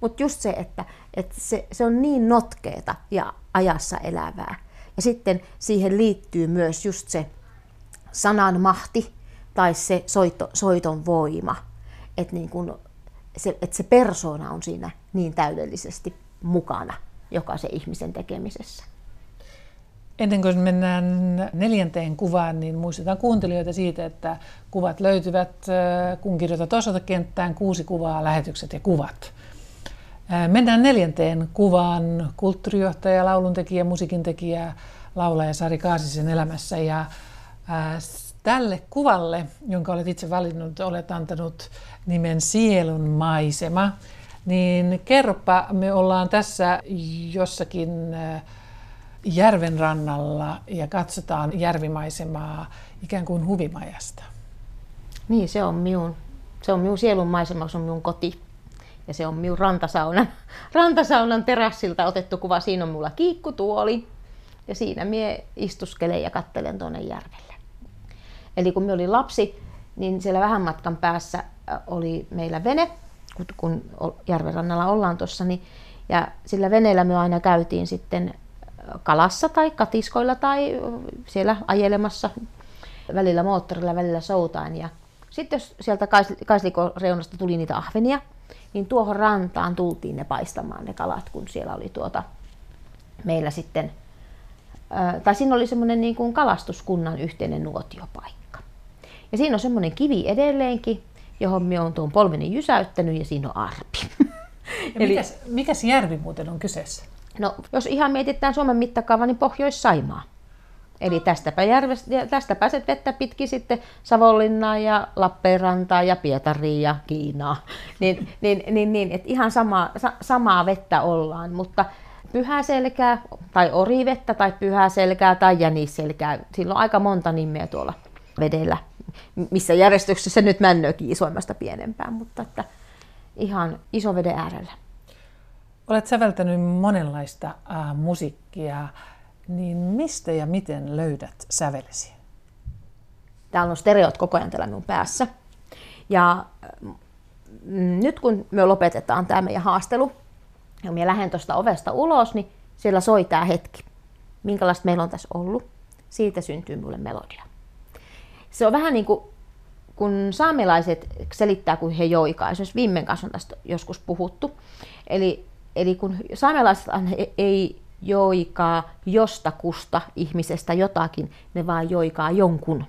Mutta just se, että, että se, se on niin notkeeta ja ajassa elävää. Ja sitten siihen liittyy myös just se sanan mahti tai se soito, soiton voima. Että niin kun se, että se persona on siinä niin täydellisesti mukana jokaisen ihmisen tekemisessä. Ennen kuin mennään neljänteen kuvaan, niin muistetaan kuuntelijoita siitä, että kuvat löytyvät, kun kirjoitat osoitekenttään kuusi kuvaa, lähetykset ja kuvat. Mennään neljänteen kuvaan kulttuurijohtaja, lauluntekijä, musiikintekijä, laulaja Sari Kaasisen elämässä. Ja tälle kuvalle, jonka olet itse valinnut, olet antanut nimen Sielun maisema. Niin kerropa, me ollaan tässä jossakin äh, järven rannalla ja katsotaan järvimaisemaa ikään kuin huvimajasta. Niin, se on minun, se on minun sielun maisema, se on minun koti. Ja se on minun rantasaunan, rantasaunan terassilta otettu kuva. Siinä on mulla kiikkutuoli. Ja siinä mie istuskelen ja kattelen tuonne järvelle. Eli kun me olin lapsi, niin siellä vähän matkan päässä oli meillä vene, kun järven rannalla ollaan tuossa, niin, ja sillä veneellä me aina käytiin sitten kalassa tai katiskoilla tai siellä ajelemassa välillä moottorilla, välillä soutaan. Ja sitten jos sieltä kaislikon reunasta tuli niitä ahvenia, niin tuohon rantaan tultiin ne paistamaan ne kalat, kun siellä oli tuota meillä sitten, tai siinä oli semmoinen niin kuin kalastuskunnan yhteinen nuotiopaikka. Ja siinä on semmoinen kivi edelleenkin, johon me on tuon polveni jysäyttänyt ja siinä on arpi. Ja Eli, mikäs, mikäs järvi muuten on kyseessä? No, jos ihan mietitään Suomen mittakaava, niin Pohjois-Saimaa. Eli tästäpä, järvestä, tästä pääset vettä pitkin sitten Savonlinnaan ja Lappeenrantaan ja Pietariin ja Kiinaa. Niin, niin, niin, niin että ihan sama, sa, samaa vettä ollaan, mutta pyhäselkää tai orivettä tai pyhäselkää tai jänisselkää, sillä on aika monta nimeä tuolla vedellä, missä järjestyksessä nyt männökin isoimmasta pienempään, mutta että ihan iso veden äärellä. Olet säveltänyt monenlaista äh, musiikkia, niin mistä ja miten löydät sävelesi? Täällä on stereot koko ajan täällä minun päässä. Ja mm, nyt kun me lopetetaan tämä meidän haastelu, ja minä lähden tuosta ovesta ulos, niin siellä soi tämä hetki. Minkälaista meillä on tässä ollut. Siitä syntyy mulle melodia. Se on vähän niin kuin kun saamelaiset selittää, kun he joikaa, esimerkiksi viimein kanssa on tästä joskus puhuttu, eli Eli kun saamelaiset ei joikaa jostakusta ihmisestä jotakin, ne vaan joikaa jonkun.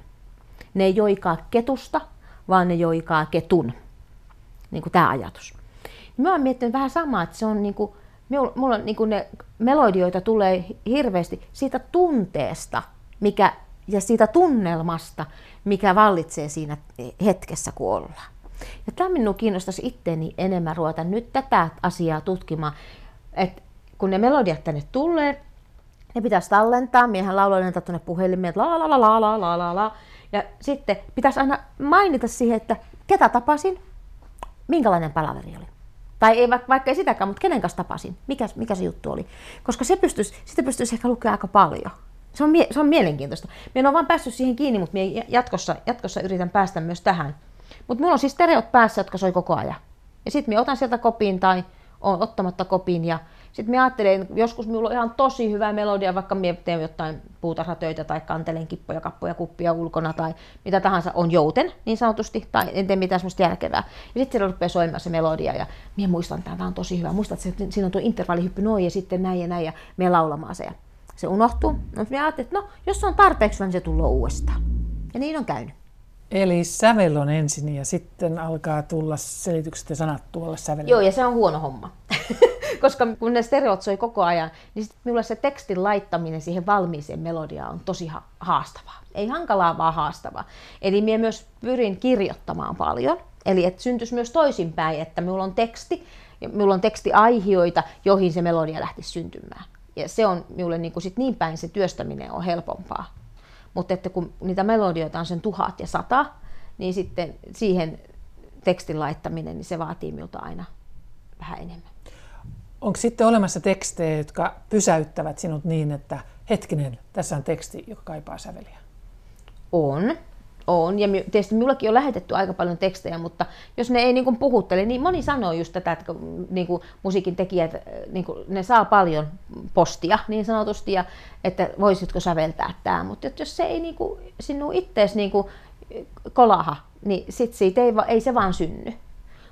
Ne ei joikaa ketusta, vaan ne joikaa ketun. Niin kuin tämä ajatus. Mä oon miettinyt vähän samaa, että se on niin kuin, mulla on niin kuin ne melodioita tulee hirveästi siitä tunteesta, mikä, ja siitä tunnelmasta, mikä vallitsee siinä hetkessä, kun ollaan. Ja tämä minun kiinnostaisi itteeni enemmän ruveta nyt tätä asiaa tutkimaan, että kun ne melodiat tänne tulee, ne pitäisi tallentaa, miehän lauloin tuonne puhelimeen, la la la la la la la la. Ja sitten pitäisi aina mainita siihen, että ketä tapasin, minkälainen palaveri oli. Tai ei vaikka, vaikka ei sitäkään, mutta kenen kanssa tapasin, mikä, mikä se juttu oli. Koska se pystyisi, sitä pystyisi ehkä lukemaan aika paljon. Se on, se on mielenkiintoista. Minä en ole vaan päässyt siihen kiinni, mutta minä jatkossa, jatkossa yritän päästä myös tähän mutta mulla on siis stereot päässä, jotka soi koko ajan. Ja sitten mä otan sieltä kopin tai on ottamatta kopin ja sitten mä ajattelen, joskus minulla on ihan tosi hyvä melodia, vaikka mä teen jotain puutarhatöitä tai kantelen kippoja, kappoja, kuppia ulkona tai mitä tahansa, on jouten niin sanotusti, tai en tee mitään semmoista järkevää. Ja sitten siellä rupeaa soimaan se melodia ja minä muistan, että tämä on tosi hyvä. Muistat, että siinä on tuo intervallihyppy noin ja sitten näin ja näin ja me laulamaan se. Ja se unohtuu. No, mä ajattelin, että no, jos se on tarpeeksi, niin se tulee uudestaan. Ja niin on käynyt. Eli sävel on ensin ja sitten alkaa tulla selitykset ja sanat tuolle sävelle. Joo, ja se on huono homma. Koska kun ne stereot soi koko ajan, niin sitten minulla se tekstin laittaminen siihen valmiiseen melodiaan on tosi ha- haastavaa. Ei hankalaa, vaan haastavaa. Eli minä myös pyrin kirjoittamaan paljon. Eli että syntyisi myös toisinpäin, että minulla on teksti, ja minulla on tekstiaihioita, joihin se melodia lähtisi syntymään. Ja se on minulle niin, kuin sit niin päin se työstäminen on helpompaa. Mutta että kun niitä melodioita on sen tuhat ja sata, niin sitten siihen tekstin laittaminen, niin se vaatii minulta aina vähän enemmän. Onko sitten olemassa tekstejä, jotka pysäyttävät sinut niin, että hetkinen, tässä on teksti, joka kaipaa säveliä? On. On, ja tietysti minullakin on lähetetty aika paljon tekstejä, mutta jos ne ei niin puhuttele, niin moni sanoo just tätä, että niin kuin musiikin tekijät, niin kuin, ne saa paljon postia niin sanotusti, ja että voisitko säveltää tämä, mutta jos se ei niin kuin, sinun ittees niin kuin, kolaha, niin sit siitä ei, ei se vaan synny.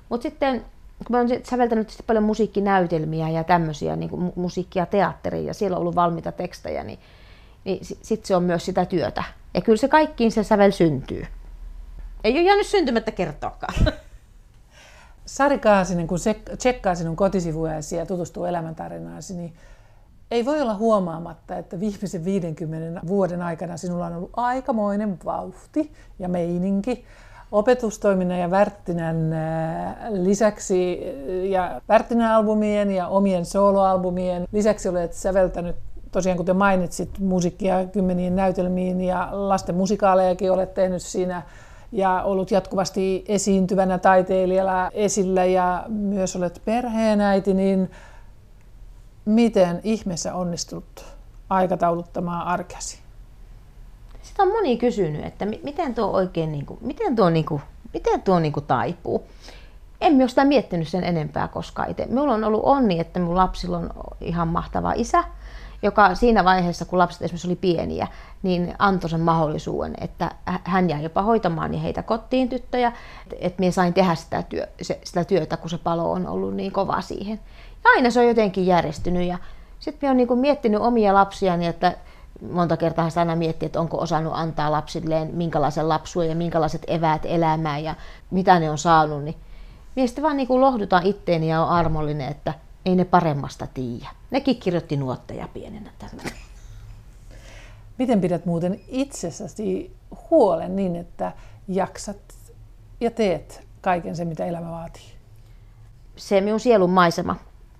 Mutta sitten kun oon säveltänyt paljon musiikkinäytelmiä ja tämmöisiä, niin kuin musiikkia teatteriin, ja siellä on ollut valmiita tekstejä, niin, niin sitten se on myös sitä työtä. Ja kyllä se kaikkiin se sävel syntyy. Ei ole jäänyt syntymättä kertoakaan. Sari Kaasinen, kun se tsekkaa sinun kotisivuesi ja tutustuu elämäntarinaasi, niin ei voi olla huomaamatta, että viimeisen 50 vuoden aikana sinulla on ollut aikamoinen vauhti ja meininki. opetustoiminnan ja Värttinän äh, lisäksi ja Värttinän albumien ja omien soloalbumien lisäksi olet säveltänyt tosiaan kuten mainitsit, musiikkia kymmeniin näytelmiin ja lasten musikaalejakin olet tehnyt siinä ja ollut jatkuvasti esiintyvänä taiteilijalla esillä ja myös olet perheenäiti, niin miten ihmeessä onnistut aikatauluttamaan arkesi? Sitä on moni kysynyt, että miten tuo oikein, niin kuin, miten tuo, niin kuin, miten tuo niin kuin taipuu. En myös sitä miettinyt sen enempää koskaan itse. Minulla on ollut onni, että minun lapsilla on ihan mahtava isä, joka siinä vaiheessa, kun lapset esimerkiksi oli pieniä, niin antoi sen mahdollisuuden, että hän jäi jopa hoitamaan niin heitä kotiin tyttöjä, että minä sain tehdä sitä, työ, sitä työtä, kun se palo on ollut niin kova siihen. Ja aina se on jotenkin järjestynyt ja sitten minä olen niin miettinyt omia lapsiani, että monta kertaa sitä aina miettii, että onko osannut antaa lapsilleen minkälaisen lapsuuden ja minkälaiset eväät elämään ja mitä ne on saanut, niin minä sitten vaan niin lohdutan itteeni ja on armollinen, että ei ne paremmasta tiedä. Nekin kirjoitti nuotteja pienenä tällä. Miten pidät muuten itsessäsi huolen niin, että jaksat ja teet kaiken sen, mitä elämä vaatii? Se minun sielun maisema,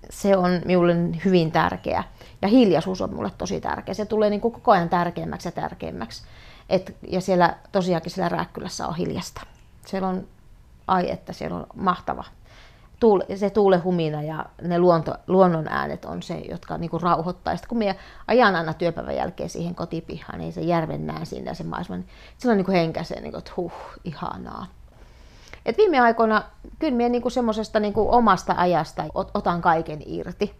se on minulle hyvin tärkeä. Ja hiljaisuus on minulle tosi tärkeä. Se tulee niin kuin koko ajan tärkeämmäksi ja tärkeämmäksi. Et, ja siellä tosiaankin siellä Rääkkylässä on hiljasta. Siellä on, ai että siellä on mahtava tuule, se tuulen humina ja ne luonto, luonnon äänet on se, jotka niinku rauhoittaa. Sitten kun minä ajan aina työpäivän jälkeen siihen kotipihaan, niin se järven näen siinä se maisema, niin silloin niinku henkäisee, niinku, että huh, ihanaa. Et viime aikoina kyllä minä niinku semmoisesta niinku omasta ajasta otan kaiken irti.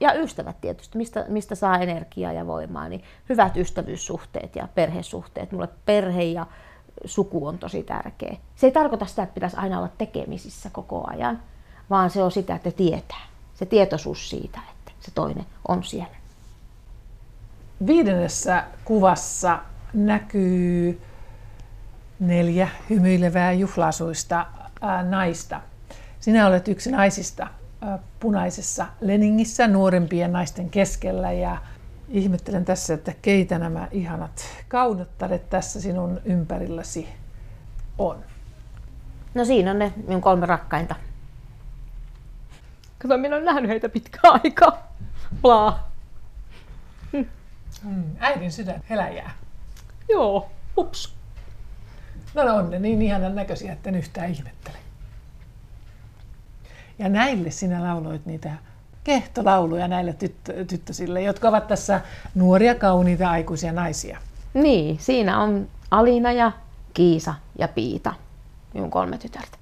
Ja ystävät tietysti, mistä, mistä saa energiaa ja voimaa, niin hyvät ystävyyssuhteet ja perhesuhteet. Mulle perhe ja suku on tosi tärkeä. Se ei tarkoita sitä, että pitäisi aina olla tekemisissä koko ajan, vaan se on sitä, että tietää. Se tietoisuus siitä, että se toinen on siellä. Viidennessä kuvassa näkyy neljä hymyilevää juhlasuista naista. Sinä olet yksi naisista punaisessa Leningissä nuorempien naisten keskellä ja Ihmettelen tässä, että keitä nämä ihanat kaunottaret tässä sinun ympärilläsi on. No siinä on ne minun kolme rakkainta. Kato, minä olen nähnyt heitä pitkään aikaa. Plaa. Mm, äidin sydän heläjää. Joo, ups. No, no on ne niin ihanan näköisiä, että en yhtään ihmettele. Ja näille sinä lauloit niitä kehtolauluja näille tyttö, tyttösille, jotka ovat tässä nuoria, kauniita, aikuisia naisia. Niin, siinä on Alina ja Kiisa ja Piita, minun kolme tytärtä.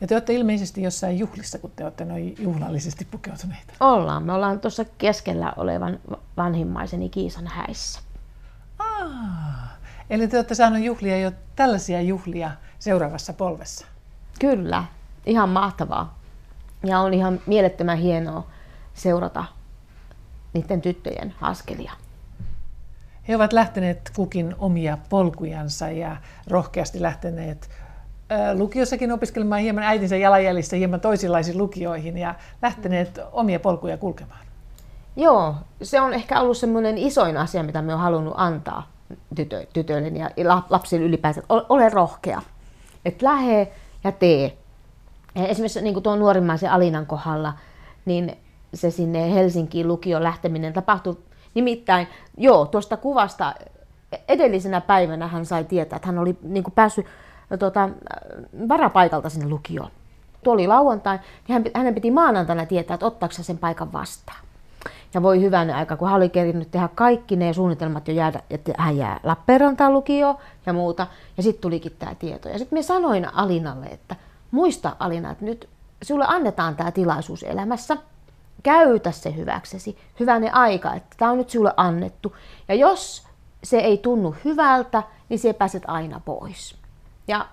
Ja te olette ilmeisesti jossain juhlissa, kun te olette noin juhlallisesti pukeutuneita. Ollaan. Me ollaan tuossa keskellä olevan vanhimmaiseni Kiisan häissä. Ah, eli te olette saaneet juhlia jo tällaisia juhlia seuraavassa polvessa. Kyllä, ihan mahtavaa. Ja on ihan mielettömän hienoa seurata niiden tyttöjen askelia. He ovat lähteneet kukin omia polkujansa ja rohkeasti lähteneet lukiossakin opiskelemaan hieman äitinsä jalanjäljissä hieman toisenlaisiin lukioihin ja lähteneet omia polkuja kulkemaan. Joo, se on ehkä ollut semmoinen isoin asia, mitä me on halunnut antaa tytö, tytöille ja lapsille ylipäänsä. Ole rohkea. että lähe ja tee. Ja esimerkiksi niin kuin tuon nuorimmaisen Alinan kohdalla, niin se sinne Helsinkiin lukion lähteminen tapahtui. Nimittäin, joo, tuosta kuvasta edellisenä päivänä hän sai tietää, että hän oli niin kuin päässyt tuota, varapaikalta sinne lukioon. Tuo oli lauantai, niin hän, hänen piti maanantaina tietää, että ottaako sen paikan vastaan. Ja voi hyvänä aika, kun hän oli kerinyt tehdä kaikki ne suunnitelmat jo jäädä, että hän jää Lappeenrantaan lukioon ja muuta. Ja sitten tulikin tämä tieto. Ja sitten me sanoin Alinalle, että muista Alina, että nyt sinulle annetaan tämä tilaisuus elämässä – käytä se hyväksesi, hyvänen aika, että tämä on nyt sinulle annettu. Ja jos se ei tunnu hyvältä, niin se pääset aina pois. Ja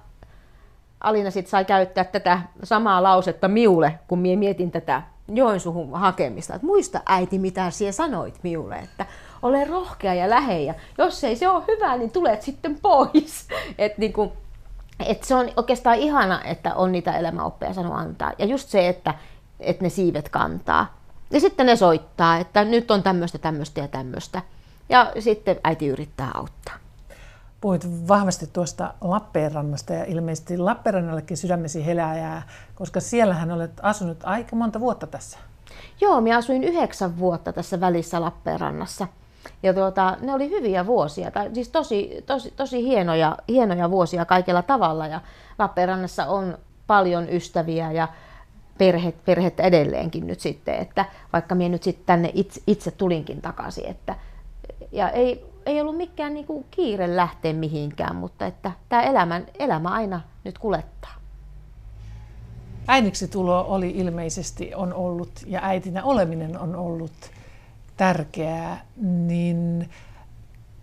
Alina sitten sai käyttää tätä samaa lausetta miulle, kun minä mietin tätä Joensuhun hakemista. Että muista äiti, mitä sinä sanoit miulle, että ole rohkea ja lähejä. Jos ei se ole hyvä, niin tulet sitten pois. Et niin kuin, et se on oikeastaan ihana, että on niitä elämäoppeja sanoa antaa. Ja just se, että, että ne siivet kantaa. Ja sitten ne soittaa, että nyt on tämmöistä, tämmöistä ja tämmöistä. Ja sitten äiti yrittää auttaa. Puhuit vahvasti tuosta Lappeenrannasta ja ilmeisesti Lappeenrannallekin sydämesi heläjää, koska siellähän olet asunut aika monta vuotta tässä. Joo, minä asuin yhdeksän vuotta tässä välissä Lappeenrannassa. Ja tuota, ne oli hyviä vuosia, tai siis tosi, tosi, tosi hienoja, hienoja vuosia kaikella tavalla. Ja Lappeenrannassa on paljon ystäviä ja perhet, perhettä edelleenkin nyt sitten, että vaikka minä nyt sitten tänne itse, itse tulinkin takaisin, että ja ei, ei ollut mikään niinku kiire lähteä mihinkään, mutta että tämä elämän, elämä aina nyt kulettaa. Äidiksi tulo oli ilmeisesti on ollut ja äitinä oleminen on ollut tärkeää, niin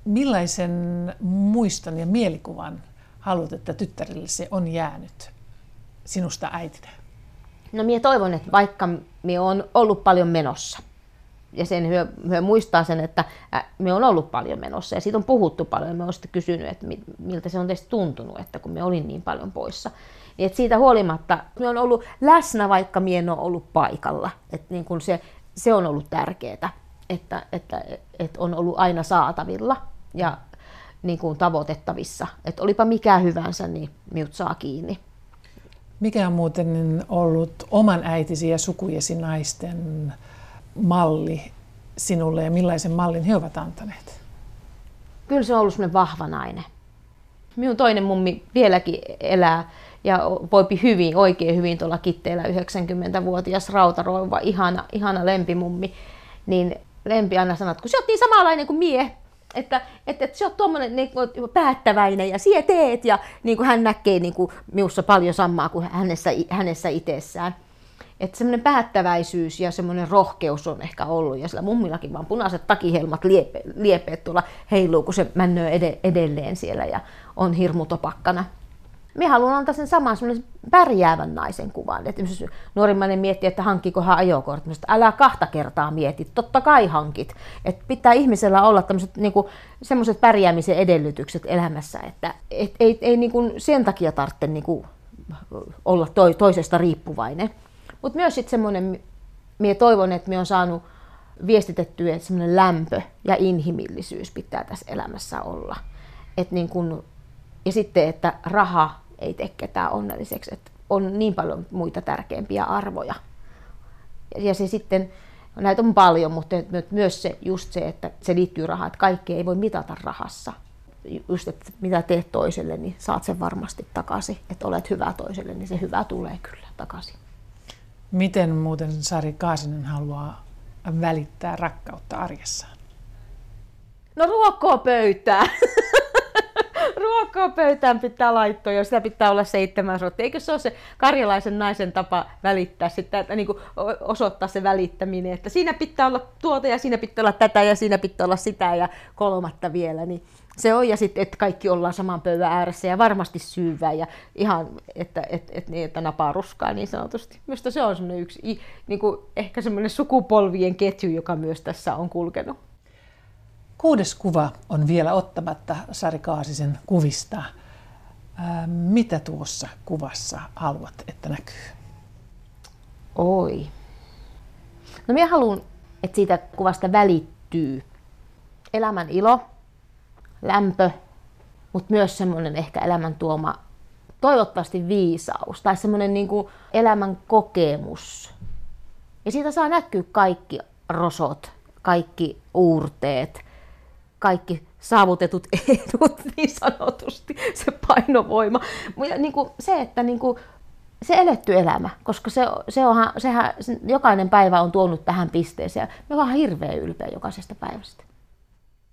millaisen muiston ja mielikuvan haluat, että tyttärille se on jäänyt sinusta äitinä? No minä toivon, että vaikka minä on ollut paljon menossa, ja sen hyö, hyö muistaa sen, että me on ollut paljon menossa ja siitä on puhuttu paljon. Me on kysynyt, että miltä se on teistä tuntunut, että kun me olin niin paljon poissa. Niin siitä huolimatta me on ollut läsnä, vaikka me en ole ollut paikalla. Että niin kun se, se on ollut tärkeää, että, että, että on ollut aina saatavilla ja niin kuin tavoitettavissa. Että olipa mikä hyvänsä, niin minut saa kiinni. Mikä on muuten ollut oman äitisi ja sukujesi naisten malli sinulle ja millaisen mallin he ovat antaneet? Kyllä se on ollut sellainen vahva nainen. Minun toinen mummi vieläkin elää ja voipi hyvin, oikein hyvin tuolla Kitteellä 90-vuotias rautarouva, ihana, ihana lempimummi. Niin Lempi aina sanoo, että kun sä oot niin samanlainen kuin mie, että, että, että sä oot tuommoinen niin kuin, päättäväinen ja sie teet ja niin kuin hän näkee niin kuin, minussa paljon samaa kuin hänessä, hänessä itsessään. Että semmoinen päättäväisyys ja semmoinen rohkeus on ehkä ollut. Ja sillä mummillakin vaan punaiset takihelmat liepe, liepeet tuolla heiluu, kun se männöö edelleen siellä ja on hirmu topakkana. Minä haluan antaa sen saman semmoisen pärjäävän naisen kuvan. Että nuorimmainen miettii, että hankkikohan ajokortti. Että älä kahta kertaa mieti, totta kai hankit. Että pitää ihmisellä olla tämmöiset niin semmoiset pärjäämisen edellytykset elämässä, että et, ei, ei niin kuin sen takia tarvitse niin kuin olla to, toisesta riippuvainen. Mutta myös sitten semmoinen, minä toivon, että minä on saanut viestitettyä, että semmoinen lämpö ja inhimillisyys pitää tässä elämässä olla. Et niin kun, ja sitten, että raha ei tee ketään onnelliseksi, että on niin paljon muita tärkeimpiä arvoja. Ja se sitten, näitä on paljon, mutta myös se, just se, että se liittyy rahaan, että kaikki ei voi mitata rahassa. Just, että mitä teet toiselle, niin saat sen varmasti takaisin. Että olet hyvä toiselle, niin se hyvä tulee kyllä takaisin. Miten muuten Sari Kaasinen haluaa välittää rakkautta arjessaan? No ruokkoa pöytään. ruokkoa pöytään pitää laittaa ja sitä pitää olla seitsemän rotti. Eikö se ole se karjalaisen naisen tapa välittää sitä, että niin kuin osoittaa se välittäminen, että siinä pitää olla tuota ja siinä pitää olla tätä ja siinä pitää olla sitä ja kolmatta vielä. Niin se on, ja sitten, että kaikki ollaan saman pöydän ääressä ja varmasti syyvää ja ihan, että, että, että, niin, että napaa ruskaa niin sanotusti. Minusta se on semmoinen yksi, niin kuin ehkä semmoinen sukupolvien ketju, joka myös tässä on kulkenut. Kuudes kuva on vielä ottamatta Sari Kaasisen kuvista. Mitä tuossa kuvassa haluat, että näkyy? Oi. No minä haluan, että siitä kuvasta välittyy elämän ilo, lämpö, mutta myös semmoinen ehkä elämän tuoma toivottavasti viisaus tai semmoinen niin elämän kokemus. Ja siitä saa näkyä kaikki rosot, kaikki uurteet, kaikki saavutetut edut niin sanotusti, se painovoima. Ja niin kuin se, että niin kuin se eletty elämä, koska se, se onhan, sehän, jokainen päivä on tuonut tähän pisteeseen. Me ollaan hirveän ylpeä jokaisesta päivästä.